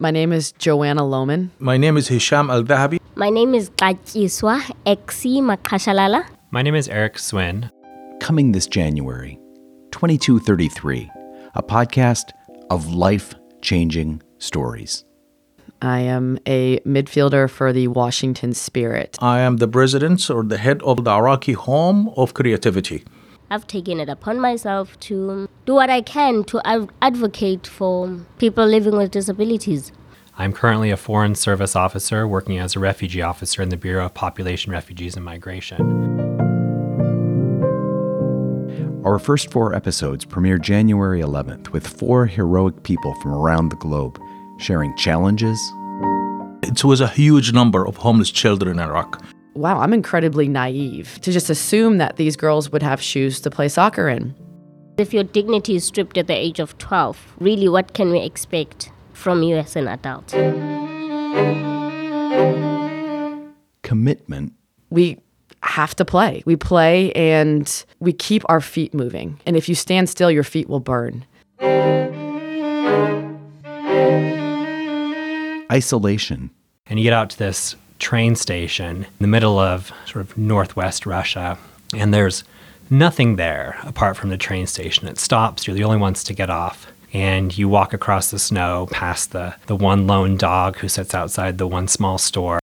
My name is Joanna Lohman. My name is Hisham Al Dhahabi. My name is Katyiswa Exi Makashalala. My name is Eric Swin. Coming this January, 2233, a podcast of life changing stories. I am a midfielder for the Washington Spirit. I am the president or the head of the Iraqi Home of Creativity. I've taken it upon myself to do what I can to ad- advocate for people living with disabilities. I'm currently a Foreign Service officer working as a refugee officer in the Bureau of Population, Refugees, and Migration. Our first four episodes premiere January 11th with four heroic people from around the globe sharing challenges. It was a huge number of homeless children in Iraq. Wow, I'm incredibly naive to just assume that these girls would have shoes to play soccer in. If your dignity is stripped at the age of 12, really what can we expect from you as an adult? Commitment We have to play. We play and we keep our feet moving. And if you stand still, your feet will burn. isolation, And you get out to this train station in the middle of sort of northwest Russia, and there's nothing there apart from the train station. It stops, you're the only ones to get off. And you walk across the snow past the, the one lone dog who sits outside the one small store.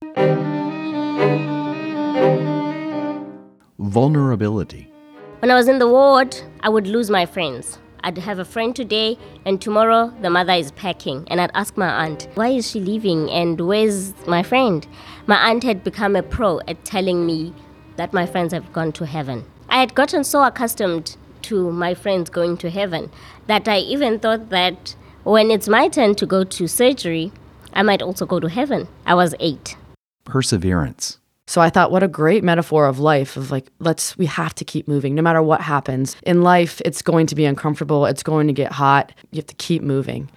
vulnerability, When I was in the ward, I would lose my friends. I'd have a friend today, and tomorrow the mother is packing, and I'd ask my aunt, Why is she leaving and where's my friend? My aunt had become a pro at telling me that my friends have gone to heaven. I had gotten so accustomed to my friends going to heaven that I even thought that when it's my turn to go to surgery, I might also go to heaven. I was eight. perseverance, So I thought, what a great metaphor of life of like, let's, we have to keep moving no matter what happens. In life, it's going to be uncomfortable, it's going to get hot. You have to keep moving.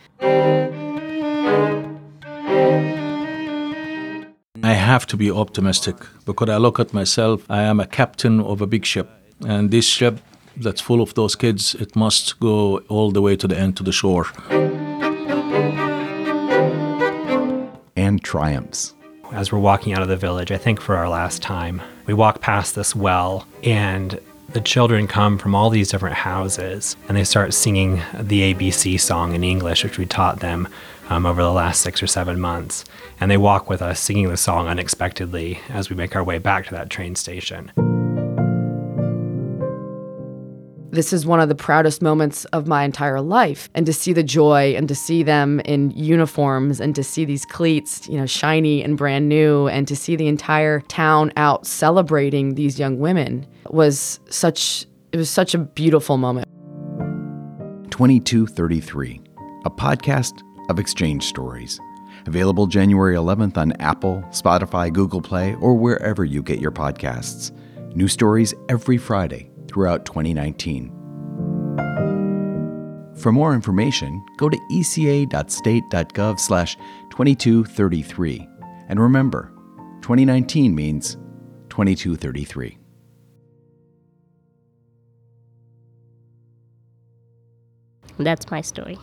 I have to be optimistic because I look at myself, I am a captain of a big ship. And this ship that's full of those kids, it must go all the way to the end to the shore. and triumphs. As we're walking out of the village, I think for our last time, we walk past this well and the children come from all these different houses and they start singing the ABC song in English, which we taught them um, over the last six or seven months. And they walk with us singing the song unexpectedly as we make our way back to that train station. This is one of the proudest moments of my entire life and to see the joy and to see them in uniforms and to see these cleats you know shiny and brand new and to see the entire town out celebrating these young women was such it was such a beautiful moment 2233, a podcast of exchange stories. Available January 11th on Apple, Spotify, Google Play, or wherever you get your podcasts. New stories every Friday throughout 2019. For more information, go to E eca.state.gov slash 2233. And remember, 2019 means 2233. That's my story.